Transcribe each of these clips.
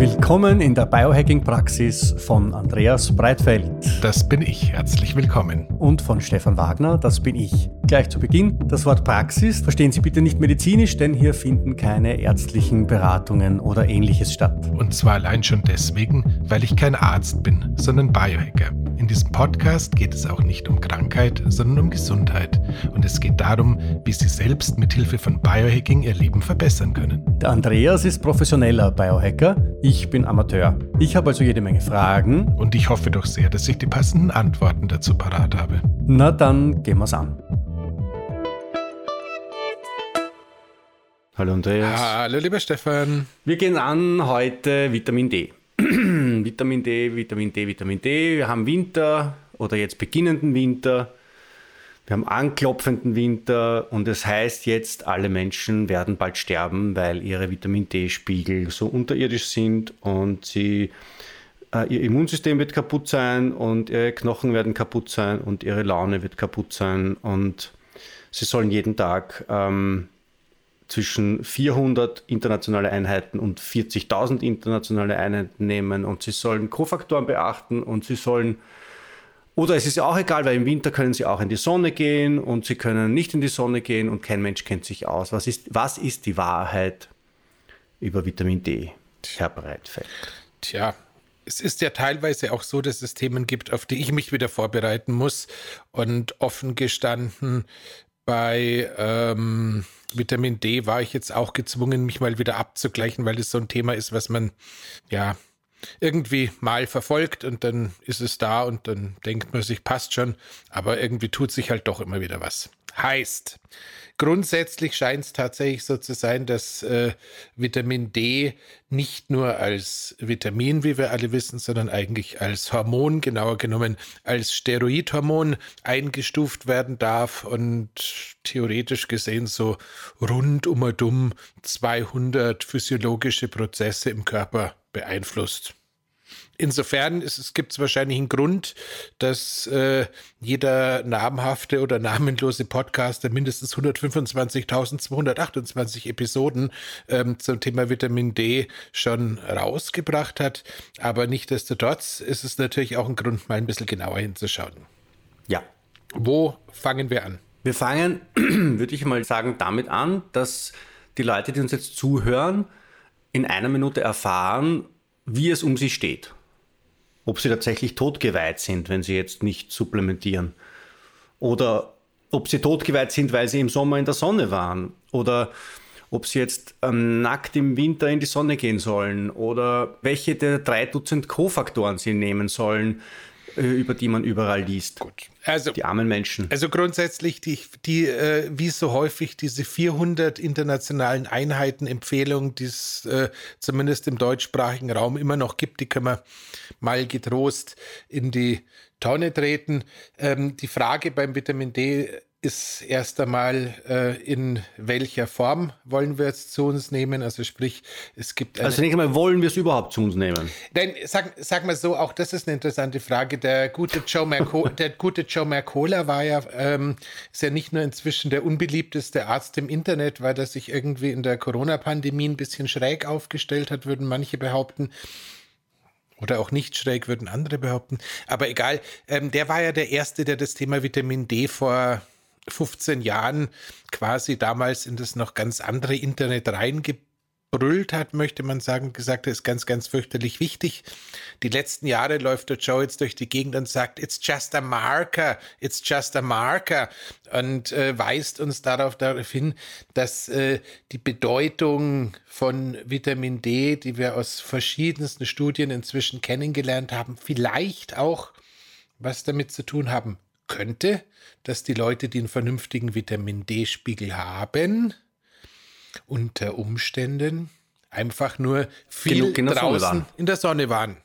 Willkommen in der Biohacking-Praxis von Andreas Breitfeld. Das bin ich. Herzlich willkommen. Und von Stefan Wagner. Das bin ich. Gleich zu Beginn. Das Wort Praxis verstehen Sie bitte nicht medizinisch, denn hier finden keine ärztlichen Beratungen oder ähnliches statt. Und zwar allein schon deswegen, weil ich kein Arzt bin, sondern Biohacker. In diesem Podcast geht es auch nicht um Krankheit, sondern um Gesundheit. Und es geht darum, wie Sie selbst mit Hilfe von Biohacking Ihr Leben verbessern können. Der Andreas ist professioneller Biohacker. Ich bin Amateur. Ich habe also jede Menge Fragen. Und ich hoffe doch sehr, dass ich die passenden Antworten dazu parat habe. Na dann gehen wir's an. Hallo Andreas. Hallo lieber Stefan. Wir gehen an heute Vitamin D. Vitamin D, Vitamin D, Vitamin D. Wir haben Winter oder jetzt beginnenden Winter. Wir haben anklopfenden Winter und es das heißt jetzt, alle Menschen werden bald sterben, weil ihre Vitamin D-Spiegel so unterirdisch sind und sie, äh, ihr Immunsystem wird kaputt sein und ihre Knochen werden kaputt sein und ihre Laune wird kaputt sein und sie sollen jeden Tag ähm, zwischen 400 internationale Einheiten und 40.000 internationale Einheiten nehmen und sie sollen Kofaktoren beachten und sie sollen, oder es ist ja auch egal, weil im Winter können sie auch in die Sonne gehen und sie können nicht in die Sonne gehen und kein Mensch kennt sich aus. Was ist, was ist die Wahrheit über Vitamin D, Herr Breitfeld? Tja, es ist ja teilweise auch so, dass es Themen gibt, auf die ich mich wieder vorbereiten muss. Und offen gestanden, bei ähm, Vitamin D war ich jetzt auch gezwungen, mich mal wieder abzugleichen, weil es so ein Thema ist, was man ja irgendwie mal verfolgt und dann ist es da und dann denkt man sich, passt schon, aber irgendwie tut sich halt doch immer wieder was. Heißt, grundsätzlich scheint es tatsächlich so zu sein, dass äh, Vitamin D nicht nur als Vitamin, wie wir alle wissen, sondern eigentlich als Hormon, genauer genommen als Steroidhormon eingestuft werden darf und theoretisch gesehen so rund um und um 200 physiologische Prozesse im Körper beeinflusst insofern gibt es wahrscheinlich einen Grund, dass äh, jeder namhafte oder namenlose Podcaster mindestens 125.228 Episoden ähm, zum Thema Vitamin D schon rausgebracht hat. Aber nichtdestotrotz ist es natürlich auch ein Grund, mal ein bisschen genauer hinzuschauen. Ja. Wo fangen wir an? Wir fangen, würde ich mal sagen, damit an, dass die Leute, die uns jetzt zuhören, in einer Minute erfahren, wie es um sie steht ob sie tatsächlich totgeweiht sind, wenn sie jetzt nicht supplementieren. Oder ob sie totgeweiht sind, weil sie im Sommer in der Sonne waren. Oder ob sie jetzt ähm, nackt im Winter in die Sonne gehen sollen. Oder welche der drei Dutzend Kofaktoren sie nehmen sollen, über die man überall liest. Gut. Also, die armen Menschen. Also grundsätzlich, die, die äh, wie so häufig diese 400 internationalen Einheiten Empfehlungen, die es äh, zumindest im deutschsprachigen Raum immer noch gibt, die können wir mal getrost in die Tonne treten. Ähm, die Frage beim Vitamin D ist erst einmal, äh, in welcher Form wollen wir es zu uns nehmen? Also sprich, es gibt. also zunächst einmal, wollen wir es überhaupt zu uns nehmen? Denn sag, sag mal so, auch das ist eine interessante Frage. Der gute Joe, Merco der gute Joe Mercola war ja, ähm, ist ja nicht nur inzwischen der unbeliebteste Arzt im Internet, weil er sich irgendwie in der Corona-Pandemie ein bisschen schräg aufgestellt hat, würden manche behaupten. Oder auch nicht schräg, würden andere behaupten. Aber egal, ähm, der war ja der Erste, der das Thema Vitamin D vor 15 Jahren quasi damals in das noch ganz andere Internet reingebrüllt hat, möchte man sagen, gesagt hat, ist ganz, ganz fürchterlich wichtig. Die letzten Jahre läuft der Joe jetzt durch die Gegend und sagt, it's just a marker, it's just a marker und äh, weist uns darauf, darauf hin, dass äh, die Bedeutung von Vitamin D, die wir aus verschiedensten Studien inzwischen kennengelernt haben, vielleicht auch was damit zu tun haben könnte, dass die Leute, die einen vernünftigen Vitamin D-Spiegel haben, unter Umständen einfach nur viel in draußen in der Sonne waren.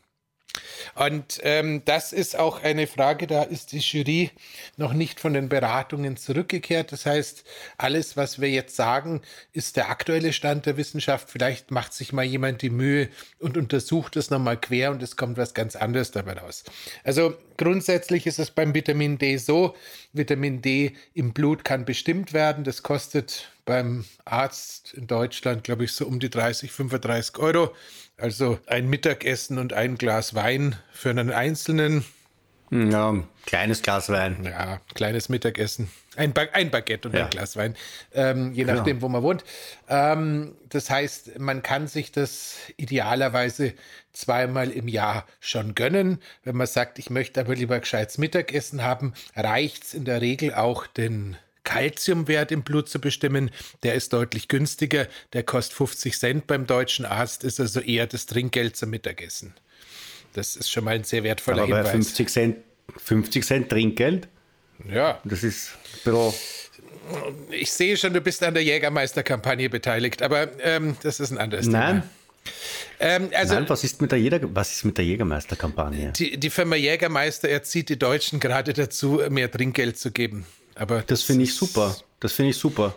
Und ähm, das ist auch eine Frage, da ist die Jury noch nicht von den Beratungen zurückgekehrt. Das heißt, alles, was wir jetzt sagen, ist der aktuelle Stand der Wissenschaft. Vielleicht macht sich mal jemand die Mühe und untersucht es nochmal quer und es kommt was ganz anderes dabei raus. Also grundsätzlich ist es beim Vitamin D so, Vitamin D im Blut kann bestimmt werden. Das kostet beim Arzt in Deutschland, glaube ich, so um die 30, 35 Euro. Also ein Mittagessen und ein Glas Wein für einen Einzelnen. Ja, kleines Glas Wein. Ja, kleines Mittagessen. Ein, ba ein Baguette und ja. ein Glas Wein, ähm, je nachdem, genau. wo man wohnt. Ähm, das heißt, man kann sich das idealerweise zweimal im Jahr schon gönnen. Wenn man sagt, ich möchte aber lieber gescheites Mittagessen haben, reicht es in der Regel auch, den Kalziumwert im Blut zu bestimmen. Der ist deutlich günstiger. Der kostet 50 Cent beim deutschen Arzt, ist also eher das Trinkgeld zum Mittagessen. Das ist schon mal ein sehr wertvoller Aber Hinweis. 50 Cent, 50 Cent Trinkgeld? Ja. Das ist pro. Ich sehe schon, du bist an der Jägermeister-Kampagne beteiligt, aber ähm, das ist ein anderes Nein. Thema. Ähm, also, Nein, was ist mit der, Jäger, der Jägermeister-Kampagne? Die, die Firma Jägermeister erzieht die Deutschen gerade dazu, mehr Trinkgeld zu geben. Aber das, das finde ich super. Das finde ich super.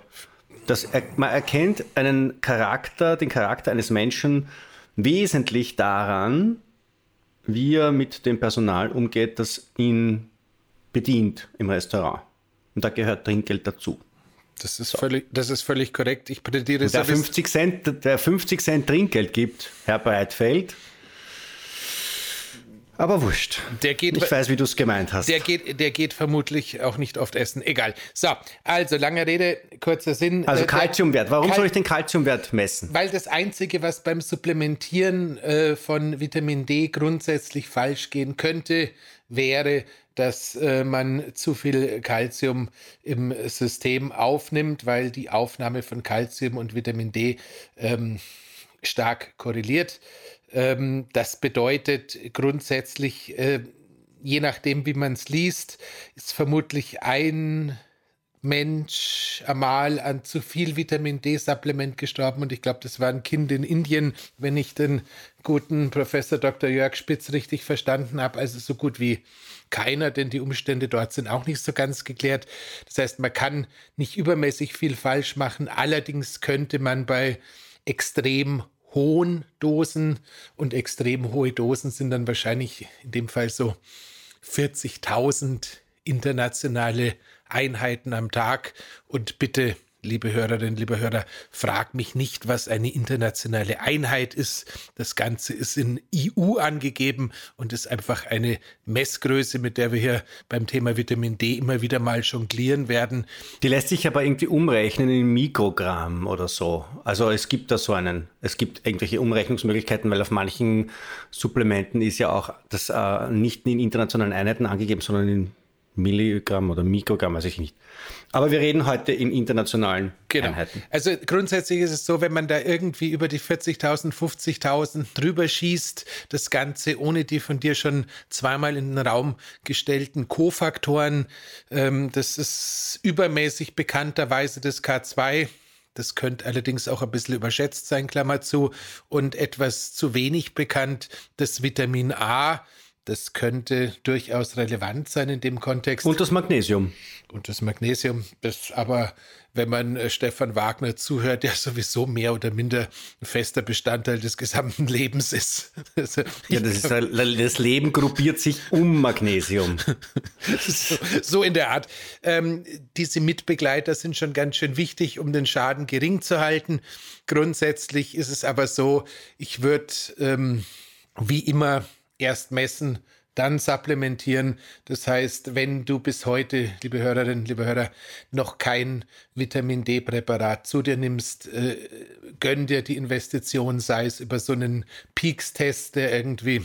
Das, man erkennt einen Charakter, den Charakter eines Menschen wesentlich daran, wie er mit dem Personal umgeht, das ihn bedient im Restaurant. Und da gehört Trinkgeld dazu. Das ist, so. völlig, das ist völlig korrekt. Ich plädiere der 50 Cent, der 50 Cent Trinkgeld gibt, Herr Breitfeld, aber wurscht. Der geht, ich weiß, wie du es gemeint hast. Der geht, der geht vermutlich auch nicht oft essen. Egal. So, also lange Rede, kurzer Sinn. Also Kalziumwert. Warum Kal soll ich den Kalziumwert messen? Weil das Einzige, was beim Supplementieren äh, von Vitamin D grundsätzlich falsch gehen könnte, wäre, dass äh, man zu viel Kalzium im System aufnimmt, weil die Aufnahme von Kalzium und Vitamin D ähm, stark korreliert. Ähm, das bedeutet grundsätzlich, äh, je nachdem, wie man es liest, ist vermutlich ein Mensch einmal an zu viel Vitamin D-Supplement gestorben und ich glaube, das war ein Kind in Indien, wenn ich den guten Professor Dr. Jörg Spitz richtig verstanden habe. Also so gut wie keiner, denn die Umstände dort sind auch nicht so ganz geklärt. Das heißt, man kann nicht übermäßig viel falsch machen. Allerdings könnte man bei extrem hohen Dosen und extrem hohe Dosen sind dann wahrscheinlich in dem Fall so 40.000 internationale Einheiten am Tag. Und bitte liebe Hörerinnen, liebe Hörer, frag mich nicht, was eine internationale Einheit ist. Das Ganze ist in EU angegeben und ist einfach eine Messgröße, mit der wir hier beim Thema Vitamin D immer wieder mal jonglieren werden. Die lässt sich aber irgendwie umrechnen in Mikrogramm oder so. Also es gibt da so einen, es gibt irgendwelche Umrechnungsmöglichkeiten, weil auf manchen Supplementen ist ja auch das äh, nicht in internationalen Einheiten angegeben, sondern in Milligramm oder Mikrogramm, weiß ich nicht. Aber wir reden heute in internationalen genau. Einheiten. Also grundsätzlich ist es so, wenn man da irgendwie über die 40.000, 50.000 drüber schießt, das Ganze ohne die von dir schon zweimal in den Raum gestellten Kofaktoren, ähm, das ist übermäßig bekannterweise das K2. Das könnte allerdings auch ein bisschen überschätzt sein, Klammer zu. Und etwas zu wenig bekannt, das Vitamin A das könnte durchaus relevant sein in dem Kontext. Und das Magnesium. Und das Magnesium, das aber, wenn man äh, Stefan Wagner zuhört, der sowieso mehr oder minder ein fester Bestandteil des gesamten Lebens ist. Also, ja, das, ist, das Leben gruppiert sich um Magnesium. so, so, in der Art. Ähm, diese Mitbegleiter sind schon ganz schön wichtig, um den Schaden gering zu halten. Grundsätzlich ist es aber so, ich würde ähm, wie immer erst messen, dann supplementieren. Das heißt, wenn du bis heute, liebe Hörerinnen, liebe Hörer, noch kein Vitamin D-Präparat zu dir nimmst, äh, gönn dir die Investition, sei es über so einen Peaks-Test, der irgendwie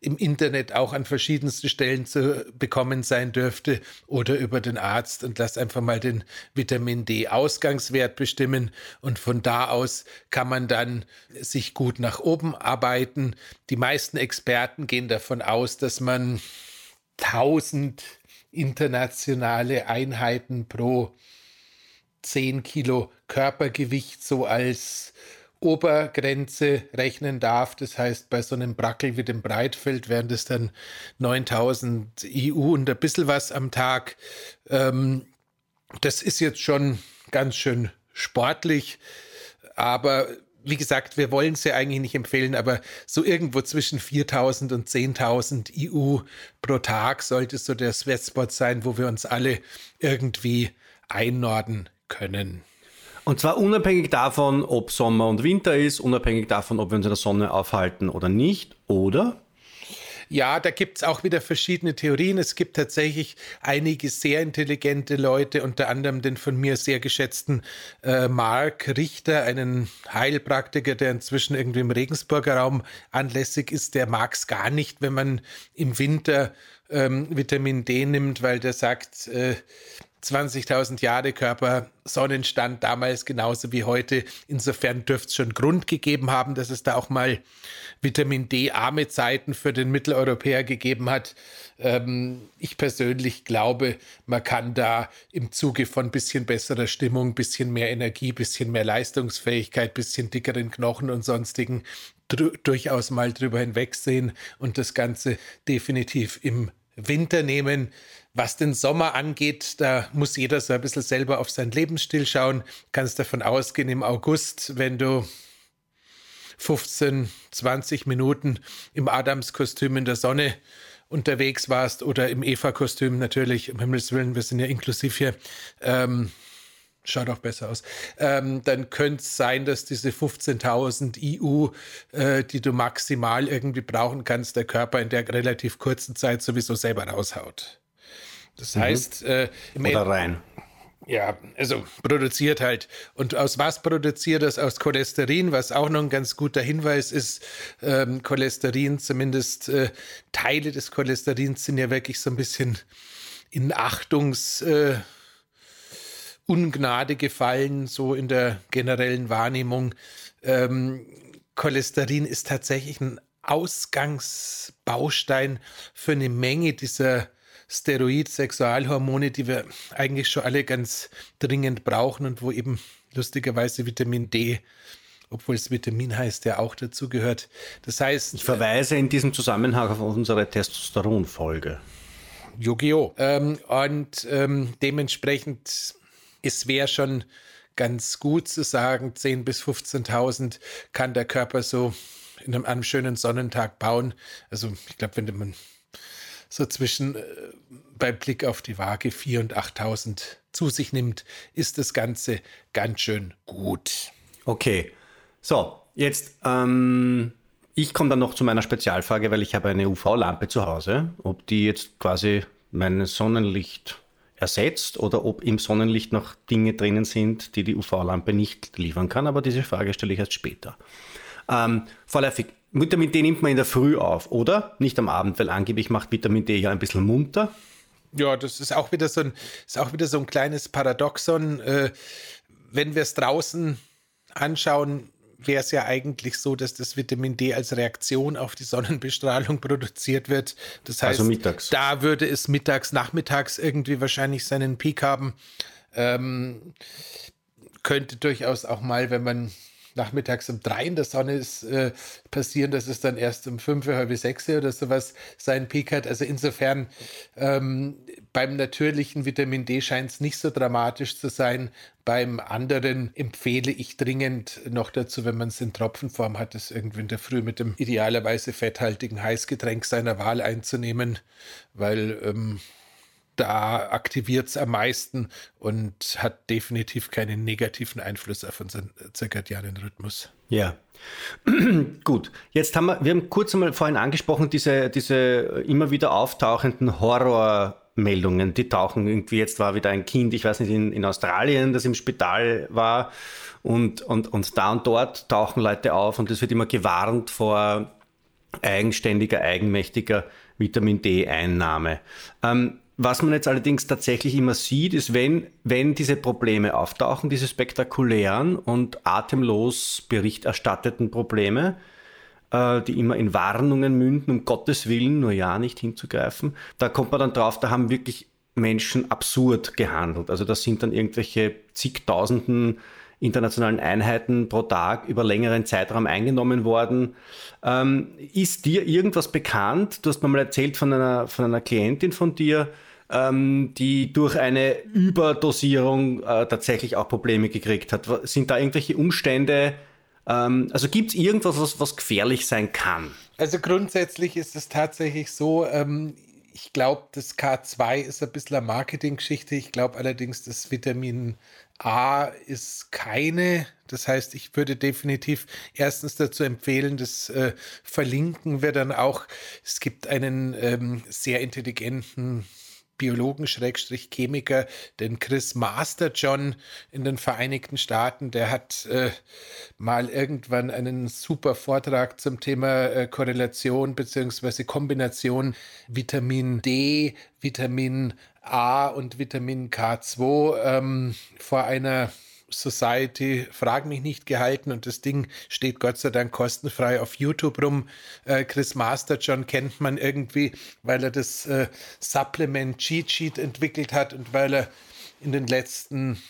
im Internet auch an verschiedensten Stellen zu bekommen sein dürfte oder über den Arzt und lass einfach mal den Vitamin D Ausgangswert bestimmen und von da aus kann man dann sich gut nach oben arbeiten. Die meisten Experten gehen davon aus, dass man 1000 internationale Einheiten pro 10 Kilo Körpergewicht so als Obergrenze rechnen darf. Das heißt, bei so einem Brackel wie dem Breitfeld wären das dann 9000 EU und ein bisschen was am Tag. Ähm, das ist jetzt schon ganz schön sportlich, aber wie gesagt, wir wollen es ja eigentlich nicht empfehlen, aber so irgendwo zwischen 4000 und 10.000 EU pro Tag sollte so der Sweatspot sein, wo wir uns alle irgendwie einnorden können. Und zwar unabhängig davon, ob Sommer und Winter ist, unabhängig davon, ob wir uns in der Sonne aufhalten oder nicht, oder? Ja, da gibt es auch wieder verschiedene Theorien. Es gibt tatsächlich einige sehr intelligente Leute, unter anderem den von mir sehr geschätzten äh, Mark Richter, einen Heilpraktiker, der inzwischen irgendwie im Regensburger Raum anlässig ist. Der mag es gar nicht, wenn man im Winter ähm, Vitamin D nimmt, weil der sagt, äh, 20.000 Jahre Körper Sonnenstand damals genauso wie heute. Insofern dürfte es schon Grund gegeben haben, dass es da auch mal Vitamin D-arme Zeiten für den Mitteleuropäer gegeben hat. Ähm, ich persönlich glaube, man kann da im Zuge von bisschen besserer Stimmung, bisschen mehr Energie, bisschen mehr Leistungsfähigkeit, bisschen dickeren Knochen und sonstigen durchaus mal drüber hinwegsehen und das Ganze definitiv im Winter nehmen. Was den Sommer angeht, da muss jeder so ein bisschen selber auf seinen Lebensstil schauen. Kannst davon ausgehen, im August, wenn du 15, 20 Minuten im Adamskostüm in der Sonne unterwegs warst oder im Eva-Kostüm natürlich, um Himmels Willen, wir sind ja inklusiv hier, ähm, schaut auch besser aus, ähm, dann könnte es sein, dass diese 15.000 EU, äh, die du maximal irgendwie brauchen kannst, der Körper in der relativ kurzen Zeit sowieso selber raushaut. Das mhm. heißt, äh, oder rein. Ja, also produziert halt. Und aus was produziert das? Aus Cholesterin, was auch noch ein ganz guter Hinweis ist. Ähm, Cholesterin, zumindest äh, Teile des Cholesterins sind ja wirklich so ein bisschen in Achtungs... Äh, Ungnade gefallen, so in der generellen Wahrnehmung. Ähm, Cholesterin ist tatsächlich ein Ausgangsbaustein für eine Menge dieser Steroid-Sexualhormone, die wir eigentlich schon alle ganz dringend brauchen und wo eben lustigerweise Vitamin D obwohl es Vitamin heißt, ja auch dazu gehört. Das heißt. Ich verweise in diesem Zusammenhang auf unsere Testosteron-Folge. Yu-Gi-Oh! Ähm, und ähm, dementsprechend, es wäre schon ganz gut zu sagen, 10.000 bis 15.000 kann der Körper so in einem, einem schönen Sonnentag bauen. Also ich glaube, wenn man so zwischen äh, beim Blick auf die Waage 4.000 und 8.000 zu sich nimmt, ist das Ganze ganz schön gut. Okay, so, jetzt, ähm, ich komme dann noch zu meiner Spezialfrage, weil ich habe eine UV-Lampe zu Hause, ob die jetzt quasi mein Sonnenlicht ersetzt oder ob im Sonnenlicht noch Dinge drinnen sind, die die UV-Lampe nicht liefern kann, aber diese Frage stelle ich erst später. Ähm, vorläufig, Vitamin D nimmt man in der Früh auf, oder? Nicht am Abend, weil angeblich macht Vitamin D ja ein bisschen munter. Ja, das ist auch wieder so ein, ist auch wieder so ein kleines Paradoxon. Äh, wenn wir es draußen anschauen, wäre es ja eigentlich so, dass das Vitamin D als Reaktion auf die Sonnenbestrahlung produziert wird. Das also heißt, also mittags. da würde es mittags, nachmittags irgendwie wahrscheinlich seinen Peak haben. Ähm, könnte durchaus auch mal, wenn man nachmittags um drei in der Sonne ist, äh, passieren, dass es dann erst um fünf, halb sechs oder sowas seinen Peak hat. Also insofern ähm, beim natürlichen Vitamin D scheint es nicht so dramatisch zu sein. Beim anderen empfehle ich dringend noch dazu, wenn man es in Tropfenform hat, es irgendwie in der Früh mit dem idealerweise fetthaltigen Heißgetränk seiner Wahl einzunehmen, weil ähm, da aktiviert es am meisten und hat definitiv keinen negativen Einfluss auf unseren zirkadianen Rhythmus. Ja. Gut, jetzt haben wir, wir haben kurz einmal vorhin angesprochen, diese, diese immer wieder auftauchenden Horrormeldungen, die tauchen irgendwie, jetzt war wieder ein Kind, ich weiß nicht, in, in Australien, das im Spital war und, und, und da und dort tauchen Leute auf und es wird immer gewarnt vor eigenständiger, eigenmächtiger Vitamin D-Einnahme. Ähm, was man jetzt allerdings tatsächlich immer sieht, ist, wenn, wenn diese Probleme auftauchen, diese spektakulären und atemlos berichterstatteten Probleme, äh, die immer in Warnungen münden, um Gottes Willen nur ja nicht hinzugreifen, da kommt man dann drauf, da haben wirklich Menschen absurd gehandelt. Also das sind dann irgendwelche zigtausenden internationalen Einheiten pro Tag über längeren Zeitraum eingenommen worden. Ähm, ist dir irgendwas bekannt? Du hast mir mal erzählt von einer, von einer Klientin von dir, ähm, die durch eine Überdosierung äh, tatsächlich auch Probleme gekriegt hat. Sind da irgendwelche Umstände? Ähm, also gibt es irgendwas, was, was gefährlich sein kann? Also grundsätzlich ist es tatsächlich so, ähm, ich glaube, das K2 ist ein bisschen eine Marketinggeschichte. Ich glaube allerdings, das Vitamin A ist keine. Das heißt, ich würde definitiv erstens dazu empfehlen, das äh, verlinken wir dann auch. Es gibt einen ähm, sehr intelligenten Biologen, Schrägstrich Chemiker, den Chris Masterjohn in den Vereinigten Staaten, der hat äh, mal irgendwann einen super Vortrag zum Thema äh, Korrelation bzw. Kombination Vitamin D, Vitamin A und Vitamin K2 ähm, vor einer Society, frag mich nicht gehalten und das Ding steht Gott sei Dank kostenfrei auf YouTube rum. Äh, Chris Masterjohn kennt man irgendwie, weil er das äh, Supplement Cheat Sheet entwickelt hat und weil er in den letzten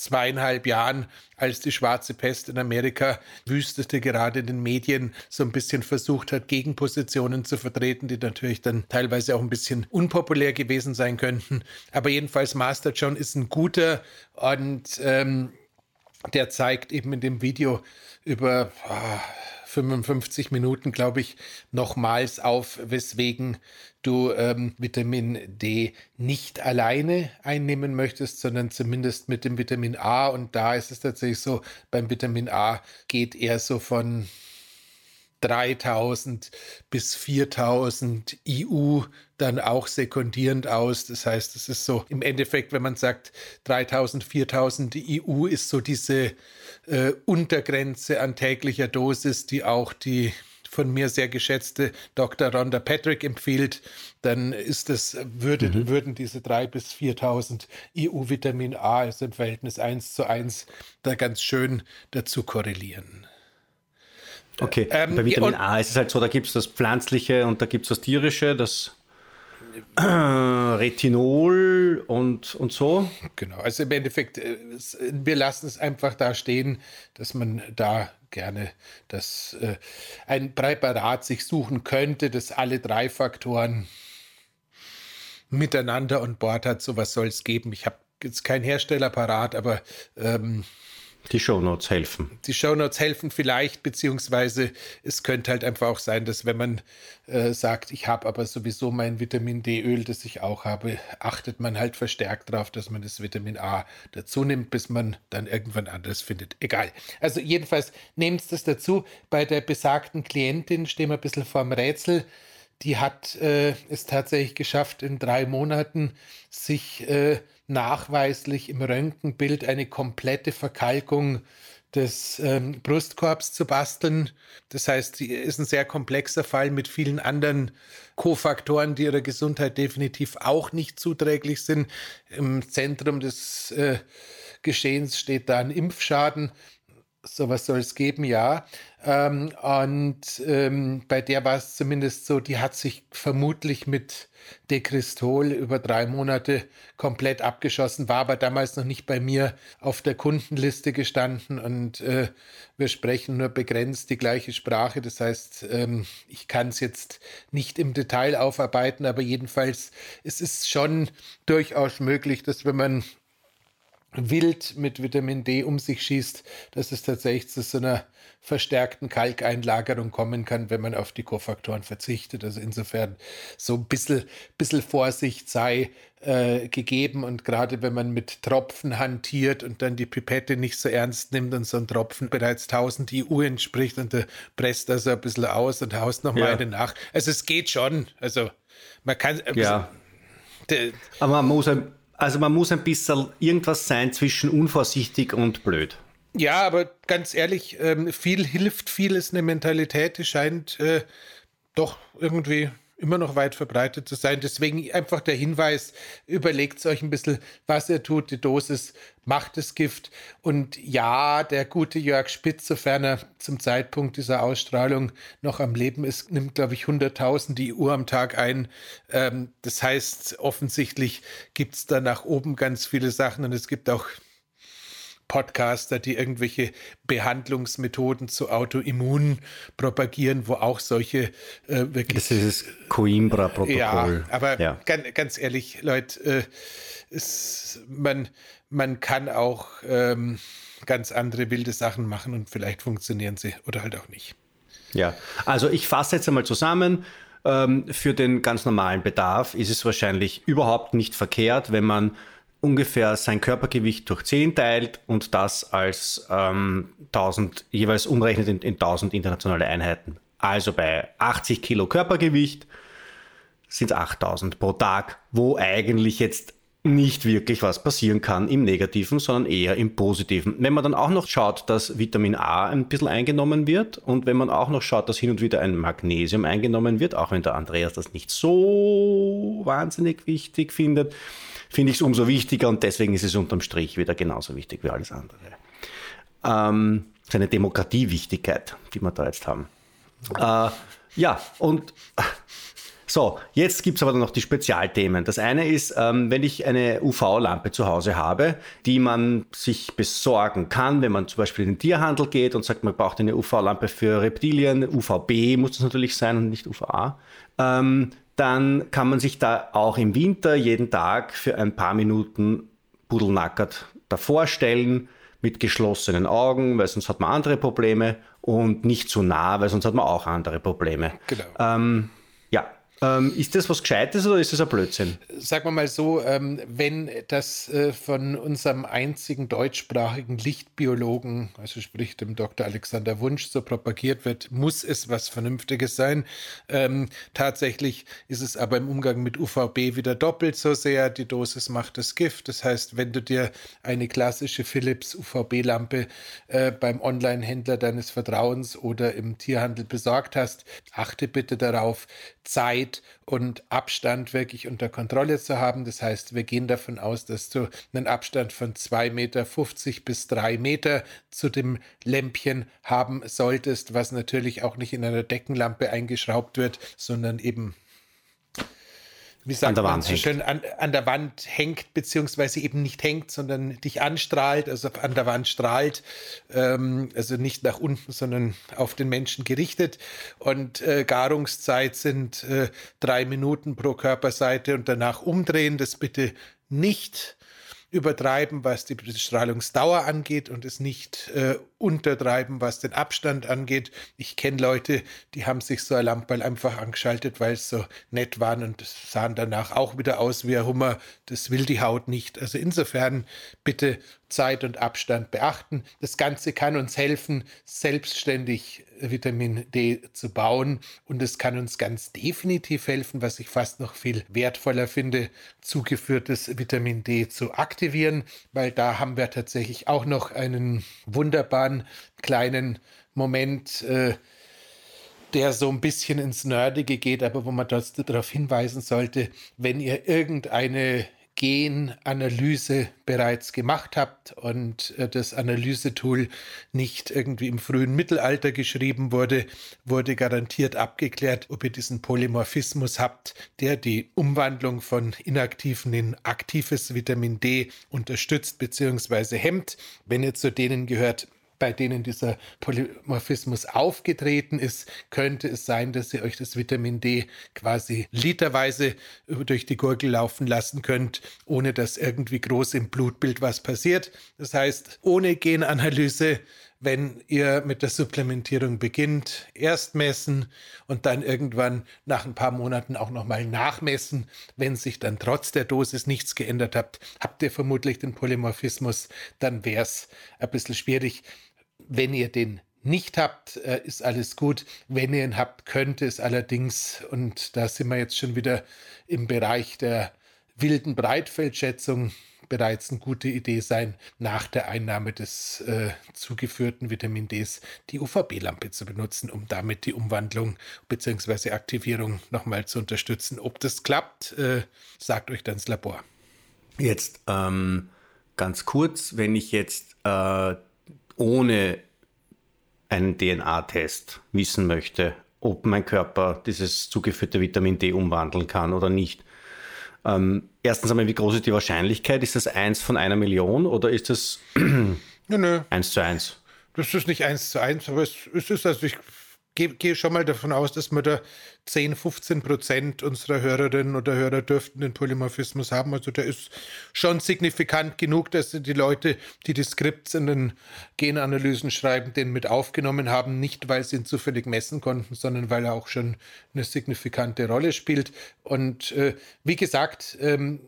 zweieinhalb Jahren, als die schwarze Pest in Amerika wüstete, gerade in den Medien so ein bisschen versucht hat, Gegenpositionen zu vertreten, die natürlich dann teilweise auch ein bisschen unpopulär gewesen sein könnten. Aber jedenfalls Master John ist ein guter und ähm, der zeigt eben in dem Video über oh, 55 Minuten, glaube ich, nochmals auf, weswegen du ähm, Vitamin D nicht alleine einnehmen möchtest, sondern zumindest mit dem Vitamin A. Und da ist es tatsächlich so, beim Vitamin A geht er so von 3000 bis 4000 EU dann auch sekundierend aus. Das heißt, es ist so im Endeffekt, wenn man sagt 3000, 4000 EU ist so diese äh, Untergrenze an täglicher Dosis, die auch die von mir sehr geschätzte Dr. Rhonda Patrick empfiehlt, dann ist es, würde, mhm. würden diese 3.000 bis 4.000 EU-Vitamin A also im Verhältnis 1 zu 1 da ganz schön dazu korrelieren. Okay, ähm, bei Vitamin A ist es halt so, da gibt es das Pflanzliche und da gibt es das Tierische, das äh, Retinol und, und so. Genau, also im Endeffekt, äh, wir lassen es einfach da stehen, dass man da gerne das, äh, ein Präparat sich suchen könnte, das alle drei Faktoren miteinander an Bord hat. So was soll es geben. Ich habe jetzt kein Herstellerparat, aber ähm, die Shownotes helfen. Die Shownotes helfen vielleicht, beziehungsweise es könnte halt einfach auch sein, dass wenn man äh, sagt, ich habe aber sowieso mein Vitamin D-Öl, das ich auch habe, achtet man halt verstärkt darauf, dass man das Vitamin A dazu nimmt, bis man dann irgendwann anderes findet. Egal. Also jedenfalls nehmt das dazu. Bei der besagten Klientin stehen wir ein bisschen vorm Rätsel die hat äh, es tatsächlich geschafft, in drei Monaten sich äh, nachweislich im Röntgenbild eine komplette Verkalkung des ähm, Brustkorbs zu basteln. Das heißt, sie ist ein sehr komplexer Fall mit vielen anderen Kofaktoren, die ihrer Gesundheit definitiv auch nicht zuträglich sind. Im Zentrum des äh, Geschehens steht da ein Impfschaden. Sowas soll es geben, ja. Ähm, und ähm, bei der war es zumindest so, die hat sich vermutlich mit Dekristol über drei Monate komplett abgeschossen, war aber damals noch nicht bei mir auf der Kundenliste gestanden und äh, wir sprechen nur begrenzt die gleiche Sprache. Das heißt, ähm, ich kann es jetzt nicht im Detail aufarbeiten, aber jedenfalls es ist schon durchaus möglich, dass wenn man wild mit Vitamin D um sich schießt, dass es tatsächlich zu so einer verstärkten Kalkeinlagerung kommen kann, wenn man auf die Kofaktoren verzichtet. Also insofern so ein bisschen, bisschen Vorsicht sei äh, gegeben und gerade wenn man mit Tropfen hantiert und dann die Pipette nicht so ernst nimmt und so ein Tropfen bereits 1000 EU entspricht und der presst also ein bisschen aus und haust nochmal ja. eine nach. Also es geht schon. Also man kann... Ja. Aber man muss ein also man muss ein bisschen irgendwas sein zwischen unvorsichtig und blöd. Ja, aber ganz ehrlich, ähm, viel hilft, viel ist eine Mentalität, die scheint äh, doch irgendwie immer noch weit verbreitet zu sein. Deswegen einfach der Hinweis, überlegt euch ein bisschen, was ihr tut. Die Dosis macht das Gift. Und ja, der gute Jörg Spitz, sofern er zum Zeitpunkt dieser Ausstrahlung noch am Leben ist, nimmt, glaube ich, 100.000 die Uhr am Tag ein. Ähm, das heißt, offensichtlich gibt es da nach oben ganz viele Sachen und es gibt auch Podcaster, die irgendwelche Behandlungsmethoden zu Autoimmun propagieren, wo auch solche äh, wirklich. Das ist das Coimbra-Protokoll. Ja, aber ja. Ganz, ganz, ehrlich, Leute, äh, es, man, man kann auch ähm, ganz andere wilde Sachen machen und vielleicht funktionieren sie oder halt auch nicht. Ja, also ich fasse jetzt einmal zusammen. Ähm, für den ganz normalen Bedarf ist es wahrscheinlich überhaupt nicht verkehrt, wenn man ungefähr sein Körpergewicht durch 10 teilt und das als ähm, 1000 jeweils umrechnet in, in 1000 internationale Einheiten. Also bei 80 Kilo Körpergewicht sind es 8000 pro Tag, wo eigentlich jetzt nicht wirklich was passieren kann im Negativen, sondern eher im Positiven. Wenn man dann auch noch schaut, dass Vitamin A ein bisschen eingenommen wird und wenn man auch noch schaut, dass hin und wieder ein Magnesium eingenommen wird, auch wenn der Andreas das nicht so wahnsinnig wichtig findet, finde ich es umso wichtiger und deswegen ist es unterm Strich wieder genauso wichtig wie alles andere. Ähm, seine Demokratiewichtigkeit, die wir da jetzt haben. Äh, ja, und so, jetzt gibt es aber noch die Spezialthemen. Das eine ist, ähm, wenn ich eine UV-Lampe zu Hause habe, die man sich besorgen kann, wenn man zum Beispiel in den Tierhandel geht und sagt, man braucht eine UV-Lampe für Reptilien, UVB muss das natürlich sein und nicht UVA, ähm, dann kann man sich da auch im Winter jeden Tag für ein paar Minuten pudelnackert davor stellen mit geschlossenen Augen, weil sonst hat man andere Probleme und nicht zu nah, weil sonst hat man auch andere Probleme. Genau. Ähm, ähm, ist das was Gescheites oder ist das ein Blödsinn? Sagen wir mal so, ähm, wenn das äh, von unserem einzigen deutschsprachigen Lichtbiologen, also sprich dem Dr. Alexander Wunsch, so propagiert wird, muss es was Vernünftiges sein. Ähm, tatsächlich ist es aber im Umgang mit UVB wieder doppelt so sehr. Die Dosis macht das Gift. Das heißt, wenn du dir eine klassische Philips UVB-Lampe äh, beim Online-Händler deines Vertrauens oder im Tierhandel besorgt hast, achte bitte darauf, Zeit und Abstand wirklich unter Kontrolle zu haben. Das heißt, wir gehen davon aus, dass du einen Abstand von 2,50 Meter bis 3 Meter zu dem Lämpchen haben solltest, was natürlich auch nicht in einer Deckenlampe eingeschraubt wird, sondern eben wie sagt an der Wand so schön, an, an, der Wand hängt, beziehungsweise eben nicht hängt, sondern dich anstrahlt, also an der Wand strahlt, ähm, also nicht nach unten, sondern auf den Menschen gerichtet. Und äh, Garungszeit sind äh, drei Minuten pro Körperseite und danach umdrehen, das bitte nicht übertreiben, was die Bestrahlungsdauer angeht und es nicht äh, untertreiben, was den Abstand angeht. Ich kenne Leute, die haben sich so ein Lamperl einfach angeschaltet, weil es so nett waren und sahen danach auch wieder aus wie ein Hummer. Das will die Haut nicht. Also insofern bitte Zeit und Abstand beachten. Das Ganze kann uns helfen, selbstständig Vitamin D zu bauen und es kann uns ganz definitiv helfen, was ich fast noch viel wertvoller finde, zugeführtes Vitamin D zu aktivieren, weil da haben wir tatsächlich auch noch einen wunderbaren kleinen Moment, äh, der so ein bisschen ins Nerdige geht, aber wo man trotzdem darauf hinweisen sollte, wenn ihr irgendeine Genanalyse bereits gemacht habt und äh, das Analysetool nicht irgendwie im frühen Mittelalter geschrieben wurde, wurde garantiert abgeklärt, ob ihr diesen Polymorphismus habt, der die Umwandlung von inaktiven in aktives Vitamin D unterstützt bzw. hemmt. Wenn ihr zu denen gehört, bei denen dieser Polymorphismus aufgetreten ist, könnte es sein, dass ihr euch das Vitamin D quasi literweise durch die Gurgel laufen lassen könnt, ohne dass irgendwie groß im Blutbild was passiert. Das heißt, ohne Genanalyse wenn ihr mit der Supplementierung beginnt, erst messen und dann irgendwann nach ein paar Monaten auch nochmal nachmessen. Wenn sich dann trotz der Dosis nichts geändert hat, habt ihr vermutlich den Polymorphismus, dann wäre es ein bisschen schwierig. Wenn ihr den nicht habt, äh, ist alles gut. Wenn ihr ihn habt, könnte es allerdings, und da sind wir jetzt schon wieder im Bereich der wilden Breitfeldschätzung, bereits eine gute Idee sein, nach der Einnahme des äh, zugeführten Vitamin Ds die UVB-Lampe zu benutzen, um damit die Umwandlung bzw. Aktivierung nochmal zu unterstützen. Ob das klappt, äh, sagt euch dann das Labor. Jetzt ähm, ganz kurz, wenn ich jetzt äh, ohne einen DNA-Test wissen möchte, ob mein Körper dieses zugeführte Vitamin D umwandeln kann oder nicht. Ähm, erstens einmal, wie groß ist die Wahrscheinlichkeit? Ist das eins von einer Million oder ist das Nö, nö. Eins zu eins. Das ist nicht eins zu eins, aber es, es ist, also ich gehe geh schon mal davon aus, dass wir da 10, 15 Prozent unserer Hörerinnen oder Hörer dürften den Polymorphismus haben. Also der ist schon signifikant genug, dass die Leute, die die Skripts in den Genanalysen schreiben, den mit aufgenommen haben. Nicht, weil sie ihn zufällig messen konnten, sondern weil er auch schon eine signifikante Rolle spielt. Und äh, wie gesagt, ähm,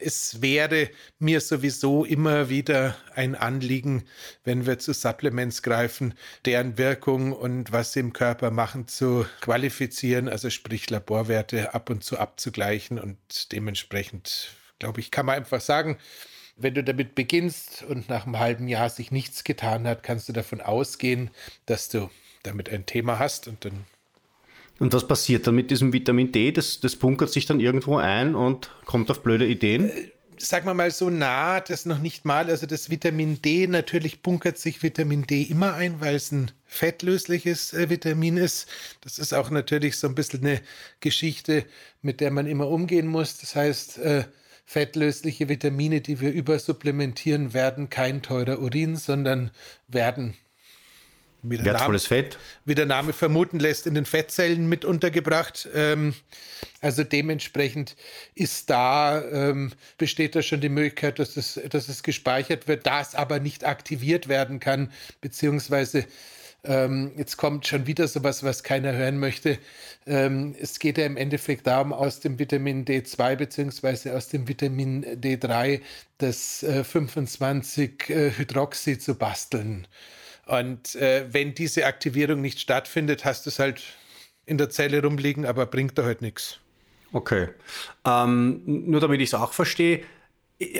es wäre mir sowieso immer wieder ein Anliegen, wenn wir zu Supplements greifen, deren Wirkung und was sie im Körper machen, zu qualifizieren, also sprich Laborwerte ab und zu abzugleichen. Und dementsprechend, glaube ich, kann man einfach sagen, wenn du damit beginnst und nach einem halben Jahr sich nichts getan hat, kannst du davon ausgehen, dass du damit ein Thema hast und dann und was passiert dann mit diesem Vitamin D? Das, das bunkert sich dann irgendwo ein und kommt auf blöde Ideen? Äh, sagen wir mal so nah, das noch nicht mal. Also das Vitamin D, natürlich bunkert sich Vitamin D immer ein, weil es ein fettlösliches äh, Vitamin ist. Das ist auch natürlich so ein bisschen eine Geschichte, mit der man immer umgehen muss. Das heißt, äh, fettlösliche Vitamine, die wir übersupplementieren, werden kein teurer Urin, sondern werden wie der, Name, Fett. wie der Name vermuten lässt, in den Fettzellen mit untergebracht. Ähm, also dementsprechend ist da, ähm, besteht da schon die Möglichkeit, dass es, dass es gespeichert wird, da es aber nicht aktiviert werden kann, beziehungsweise ähm, jetzt kommt schon wieder sowas, was keiner hören möchte. Ähm, es geht ja im Endeffekt darum, aus dem Vitamin D2 beziehungsweise aus dem Vitamin D3 das äh, 25-Hydroxy äh, zu basteln. Und äh, wenn diese Aktivierung nicht stattfindet, hast du es halt in der Zelle rumliegen, aber bringt da halt nichts. Okay. Ähm, nur damit ich es auch verstehe,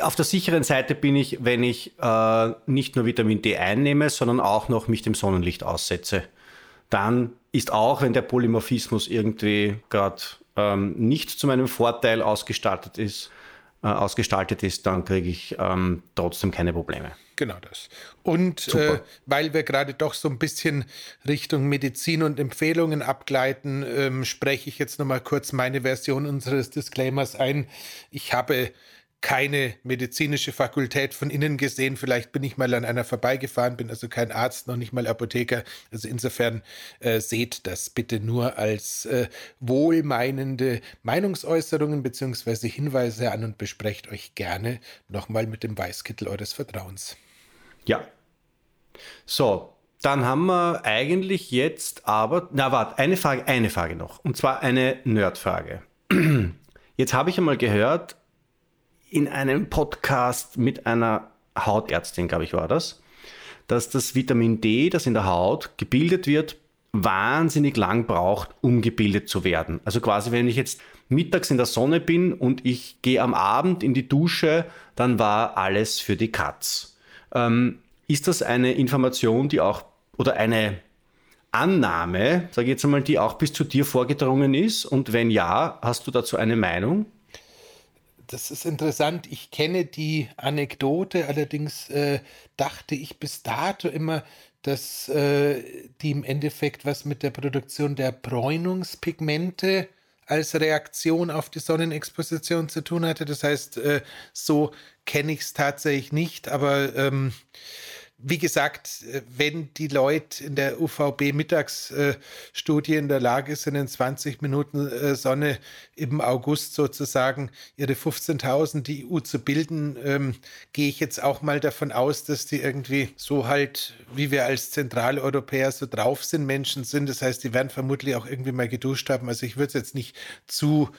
auf der sicheren Seite bin ich, wenn ich äh, nicht nur Vitamin D einnehme, sondern auch noch mich dem Sonnenlicht aussetze. Dann ist auch, wenn der Polymorphismus irgendwie gerade ähm, nicht zu meinem Vorteil ausgestaltet ist, äh, ausgestaltet ist, dann kriege ich ähm, trotzdem keine Probleme. Genau das. Und äh, weil wir gerade doch so ein bisschen Richtung Medizin und Empfehlungen abgleiten, ähm, spreche ich jetzt nochmal kurz meine Version unseres Disclaimers ein. Ich habe keine medizinische Fakultät von innen gesehen. Vielleicht bin ich mal an einer vorbeigefahren, bin also kein Arzt, noch nicht mal Apotheker. Also insofern äh, seht das bitte nur als äh, wohlmeinende Meinungsäußerungen bzw. Hinweise an und besprecht euch gerne nochmal mit dem Weißkittel eures Vertrauens. Ja. So, dann haben wir eigentlich jetzt aber, na warte, eine Frage, eine Frage noch. Und zwar eine Nerdfrage. Jetzt habe ich einmal gehört, in einem Podcast mit einer Hautärztin, glaube ich, war das, dass das Vitamin D, das in der Haut gebildet wird, wahnsinnig lang braucht, um gebildet zu werden. Also quasi, wenn ich jetzt mittags in der Sonne bin und ich gehe am Abend in die Dusche, dann war alles für die Katz. Ähm, ist das eine Information, die auch oder eine Annahme, sage ich jetzt einmal, die auch bis zu dir vorgedrungen ist? Und wenn ja, hast du dazu eine Meinung? Das ist interessant. Ich kenne die Anekdote, allerdings äh, dachte ich bis dato immer, dass äh, die im Endeffekt was mit der Produktion der Bräunungspigmente als Reaktion auf die Sonnenexposition zu tun hatte. Das heißt, äh, so kenne ich es tatsächlich nicht, aber ähm, wie gesagt, äh, wenn die Leute in der UVB-Mittagsstudie in der Lage sind, in 20 Minuten äh, Sonne im August sozusagen ihre 15.000 die EU zu bilden, ähm, gehe ich jetzt auch mal davon aus, dass die irgendwie so halt, wie wir als Zentraleuropäer so drauf sind, Menschen sind. Das heißt, die werden vermutlich auch irgendwie mal geduscht haben. Also ich würde es jetzt nicht zu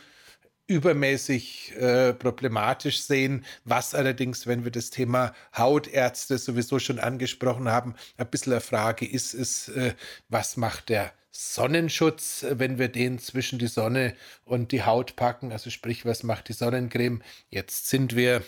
übermäßig äh, problematisch sehen, was allerdings, wenn wir das Thema Hautärzte sowieso schon angesprochen haben, ein bisschen eine Frage ist, ist, äh, was macht der Sonnenschutz, wenn wir den zwischen die Sonne und die Haut packen, also sprich, was macht die Sonnencreme? Jetzt sind wir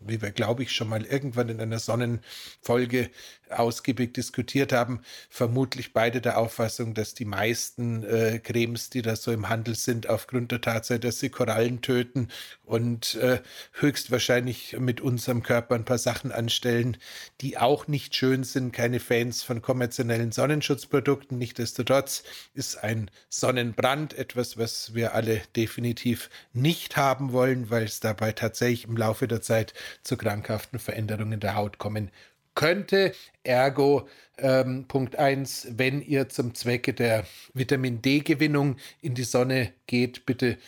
wie wir, glaube ich, schon mal irgendwann in einer Sonnenfolge ausgiebig diskutiert haben, vermutlich beide der Auffassung, dass die meisten äh, Cremes, die da so im Handel sind, aufgrund der Tatsache, dass sie Korallen töten und äh, höchstwahrscheinlich mit unserem Körper ein paar Sachen anstellen, die auch nicht schön sind, keine Fans von kommerziellen Sonnenschutzprodukten. Nichtsdestotrotz ist ein Sonnenbrand etwas, was wir alle definitiv nicht haben wollen, weil es dabei tatsächlich im Laufe der Zeit zu krankhaften Veränderungen der Haut kommen könnte. Ergo ähm, Punkt 1, wenn ihr zum Zwecke der Vitamin D-Gewinnung in die Sonne geht, bitte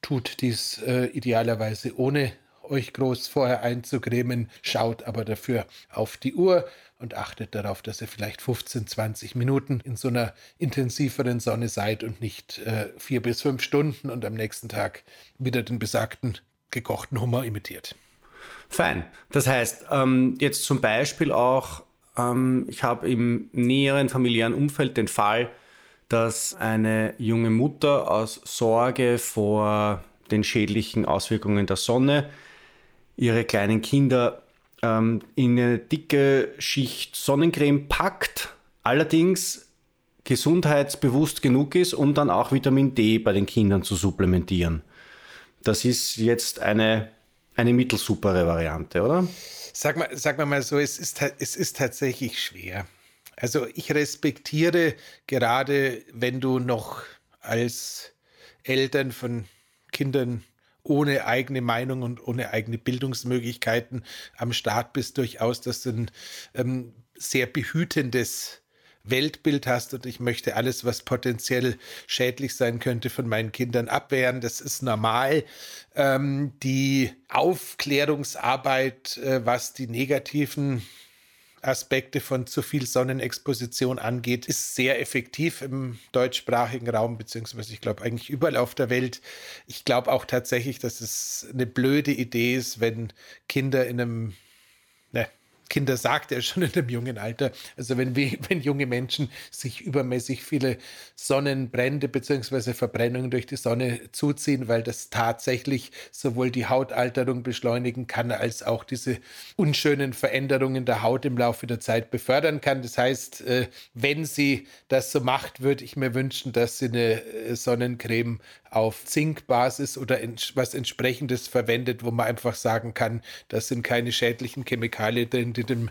tut dies äh, idealerweise ohne euch groß vorher einzucremen, schaut aber dafür auf die Uhr und achtet darauf, dass ihr vielleicht 15, 20 Minuten in so einer intensiveren Sonne seid und nicht äh, vier bis fünf Stunden und am nächsten Tag wieder den besagten gekochten Hummer imitiert. Fein. Das heißt, ähm, jetzt zum Beispiel auch, ähm, ich habe im näheren familiären Umfeld den Fall, dass eine junge Mutter aus Sorge vor den schädlichen Auswirkungen der Sonne ihre kleinen Kinder ähm, in eine dicke Schicht Sonnencreme packt, allerdings gesundheitsbewusst genug ist, um dann auch Vitamin D bei den Kindern zu supplementieren. Das ist jetzt eine, eine mittelsupere Variante, oder? Sag mal, sag mal, so, es ist, es ist tatsächlich schwer. Also ich respektiere gerade, wenn du noch als Eltern von Kindern ohne eigene Meinung und ohne eigene Bildungsmöglichkeiten am Start bist, durchaus, dass du ein ähm, sehr behütendes Weltbild hast und ich möchte alles, was potenziell schädlich sein könnte, von meinen Kindern abwehren. Das ist normal. Ähm, die Aufklärungsarbeit, äh, was die negativen Aspekte von zu viel Sonnenexposition angeht, ist sehr effektiv im deutschsprachigen Raum, beziehungsweise ich glaube eigentlich überall auf der Welt. Ich glaube auch tatsächlich, dass es eine blöde Idee ist, wenn Kinder in einem Kinder sagt er schon in einem jungen Alter. Also wenn, wir, wenn junge Menschen sich übermäßig viele Sonnenbrände bzw. Verbrennungen durch die Sonne zuziehen, weil das tatsächlich sowohl die Hautalterung beschleunigen kann, als auch diese unschönen Veränderungen der Haut im Laufe der Zeit befördern kann. Das heißt, äh, wenn sie das so macht, würde ich mir wünschen, dass sie eine äh, Sonnencreme auf Zinkbasis oder was entsprechendes verwendet, wo man einfach sagen kann, das sind keine schädlichen Chemikalien drin, die dem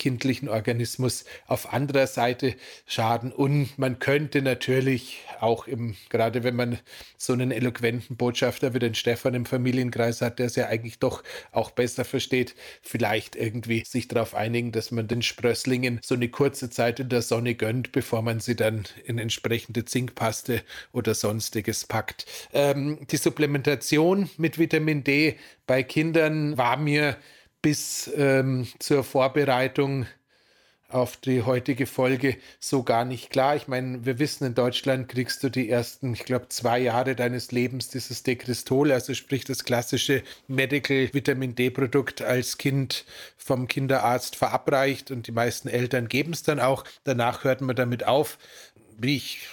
kindlichen Organismus auf anderer Seite schaden. Und man könnte natürlich auch im, gerade wenn man so einen eloquenten Botschafter wie den Stefan im Familienkreis hat, der es ja eigentlich doch auch besser versteht, vielleicht irgendwie sich darauf einigen, dass man den Sprösslingen so eine kurze Zeit in der Sonne gönnt, bevor man sie dann in entsprechende Zinkpaste oder sonstiges packt. Ähm, die Supplementation mit Vitamin D bei Kindern war mir bis ähm, zur Vorbereitung auf die heutige Folge so gar nicht klar. Ich meine, wir wissen, in Deutschland kriegst du die ersten, ich glaube, zwei Jahre deines Lebens dieses Dekristol, also sprich das klassische Medical Vitamin D-Produkt als Kind vom Kinderarzt verabreicht und die meisten Eltern geben es dann auch. Danach hört man damit auf. Wie ich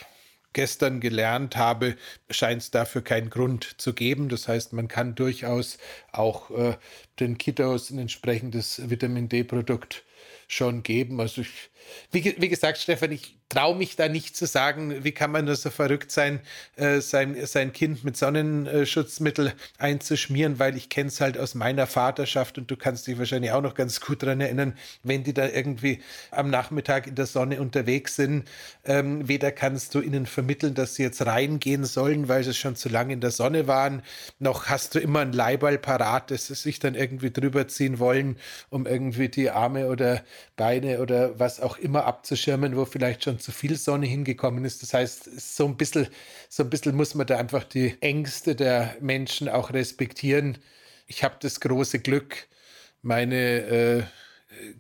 gestern gelernt habe, scheint es dafür keinen Grund zu geben. Das heißt, man kann durchaus auch äh, den Kiddos ein entsprechendes Vitamin D-Produkt schon geben. Also ich, wie, wie gesagt, Stefan, ich traue mich da nicht zu sagen, wie kann man nur so verrückt sein, äh, sein, sein Kind mit Sonnenschutzmittel einzuschmieren, weil ich kenne es halt aus meiner Vaterschaft und du kannst dich wahrscheinlich auch noch ganz gut daran erinnern, wenn die da irgendwie am Nachmittag in der Sonne unterwegs sind, ähm, weder kannst du ihnen vermitteln, dass sie jetzt reingehen sollen, weil sie schon zu lange in der Sonne waren, noch hast du immer ein Leiball parat, das sie sich dann irgendwie drüber ziehen wollen, um irgendwie die Arme oder Beine oder was auch immer abzuschirmen, wo vielleicht schon zu viel Sonne hingekommen ist. Das heißt, so ein bisschen, so ein bisschen muss man da einfach die Ängste der Menschen auch respektieren. Ich habe das große Glück, meine äh,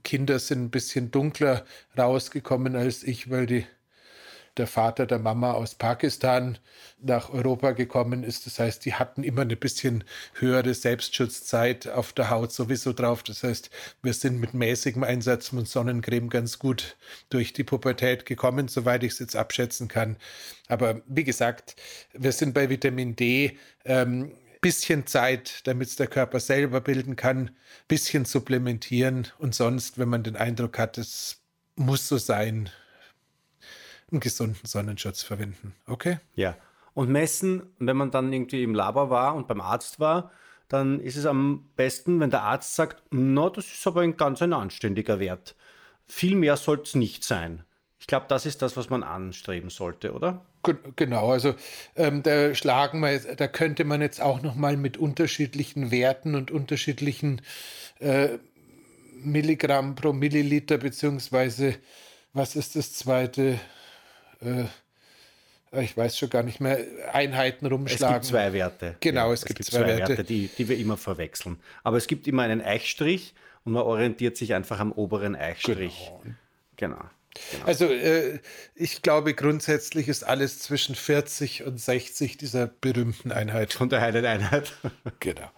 Kinder sind ein bisschen dunkler rausgekommen als ich, weil die der Vater der Mama aus Pakistan nach Europa gekommen ist. Das heißt, die hatten immer eine bisschen höhere Selbstschutzzeit auf der Haut sowieso drauf. Das heißt, wir sind mit mäßigem Einsatz von Sonnencreme ganz gut durch die Pubertät gekommen, soweit ich es jetzt abschätzen kann. Aber wie gesagt, wir sind bei Vitamin D. Ähm, bisschen Zeit, damit es der Körper selber bilden kann, bisschen supplementieren und sonst, wenn man den Eindruck hat, es muss so sein, einen gesunden Sonnenschutz verwenden. Okay? Ja. Und messen, wenn man dann irgendwie im Labor war und beim Arzt war, dann ist es am besten, wenn der Arzt sagt, na, das ist aber ein ganz ein anständiger Wert. Viel mehr soll es nicht sein. Ich glaube, das ist das, was man anstreben sollte, oder? Genau, also ähm, da schlagen wir, da könnte man jetzt auch noch mal mit unterschiedlichen Werten und unterschiedlichen äh, Milligramm pro Milliliter, beziehungsweise was ist das zweite? Äh, ich weiß schon gar nicht mehr, Einheiten rumschlagen. Es gibt zwei Werte. Genau, ja, es, es, gibt, zwei, zwei Werte, Werte die, die wir immer verwechseln. Aber es gibt immer einen Eichstrich und man orientiert sich einfach am oberen Eichstrich. Genau. genau. Genau. Also äh, ich glaube, grundsätzlich ist alles zwischen 40 und 60 dieser berühmten Einheit. Von der heilen Einheit. genau.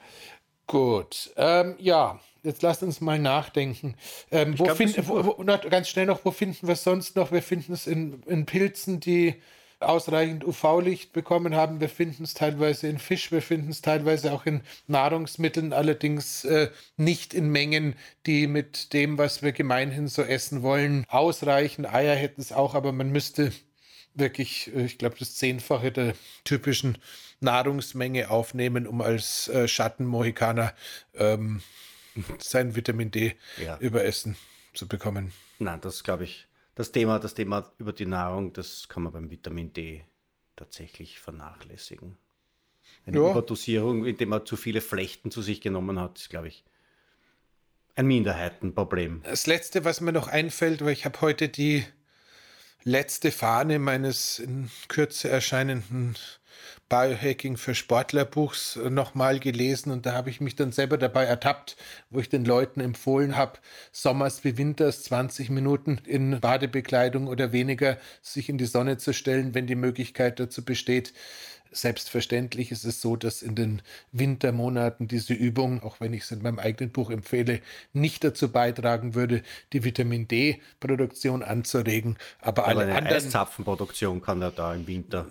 Gut. Ähm, ja, jetzt lasst uns mal nachdenken. Ähm, wo glaub, find, wo, wo, ganz schnell noch, wo finden wir es sonst noch? Wir finden es in, in Pilzen, die ausreichend UV-Licht bekommen haben. Wir finden es teilweise in Fisch, wir finden es teilweise auch in Nahrungsmitteln, allerdings äh, nicht in Mengen, die mit dem, was wir gemeinhin so essen wollen, ausreichen. Eier hätten es auch, aber man müsste wirklich, äh, ich glaube, das Zehnfache der typischen Nahrungsmenge aufnehmen, um als äh, Schattenmohikaner ähm, sein Vitamin D ja. überessen zu bekommen. Nein, das glaube ich das Thema, das Thema über die Nahrung, das kann man beim Vitamin D tatsächlich vernachlässigen. Eine ja. Überdosierung, indem man zu viele Flechten zu sich genommen hat, ist, glaube ich, ein Minderheitenproblem. Das Letzte, was mir noch einfällt, weil ich habe heute die letzte Fahne meines in Kürze erscheinenden Biohacking für Sportlerbuchs äh, nochmal gelesen und da habe ich mich dann selber dabei ertappt, wo ich den Leuten empfohlen habe, sommers wie winters 20 Minuten in Badebekleidung oder weniger sich in die Sonne zu stellen, wenn die Möglichkeit dazu besteht. Selbstverständlich ist es so, dass in den Wintermonaten diese Übung, auch wenn ich es in meinem eigenen Buch empfehle, nicht dazu beitragen würde, die Vitamin D-Produktion anzuregen. Aber, Aber alle eine anderen Eiszapfenproduktion kann ja da im Winter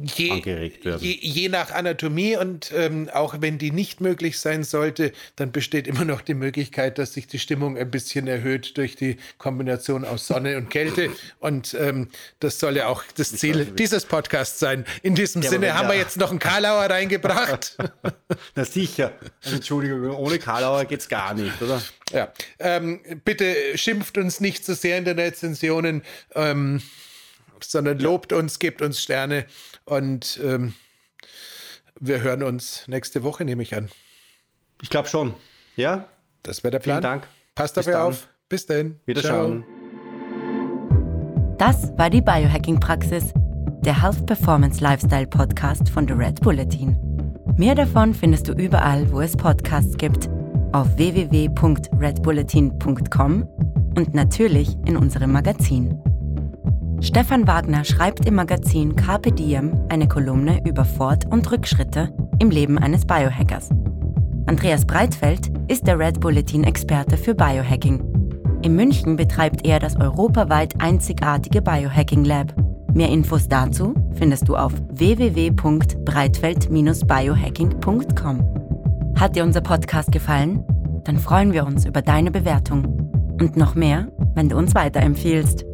je, angeregt werden. Je, je nach Anatomie und ähm, auch wenn die nicht möglich sein sollte, dann besteht immer noch die Möglichkeit, dass sich die Stimmung ein bisschen erhöht durch die Kombination aus Sonne und Kälte. Und ähm, das soll ja auch das Ziel dieses Podcasts sein. In diesem ja, Sinne haben wir jetzt noch einen Karlauer reingebracht. Na sicher. Also, Entschuldigung, ohne Karlauer geht es gar nicht, oder? Ja. Ähm, bitte schimpft uns nicht zu so sehr in den Rezensionen, ähm, sondern lobt uns, gebt uns Sterne und ähm, wir hören uns nächste Woche, nehme ich an. Ich glaube schon. Ja? Das wäre der Plan. Vielen Dank. Passt dabei auf. Bis dahin. Wiederschauen. Das war die Biohacking-Praxis der Health Performance Lifestyle Podcast von The Red Bulletin. Mehr davon findest du überall, wo es Podcasts gibt, auf www.redbulletin.com und natürlich in unserem Magazin. Stefan Wagner schreibt im Magazin Carpe Diem eine Kolumne über Fort- und Rückschritte im Leben eines Biohackers. Andreas Breitfeld ist der Red Bulletin-Experte für Biohacking. In München betreibt er das europaweit einzigartige Biohacking Lab Mehr Infos dazu findest du auf www.breitfeld-biohacking.com. Hat dir unser Podcast gefallen? Dann freuen wir uns über deine Bewertung. Und noch mehr, wenn du uns weiterempfiehlst.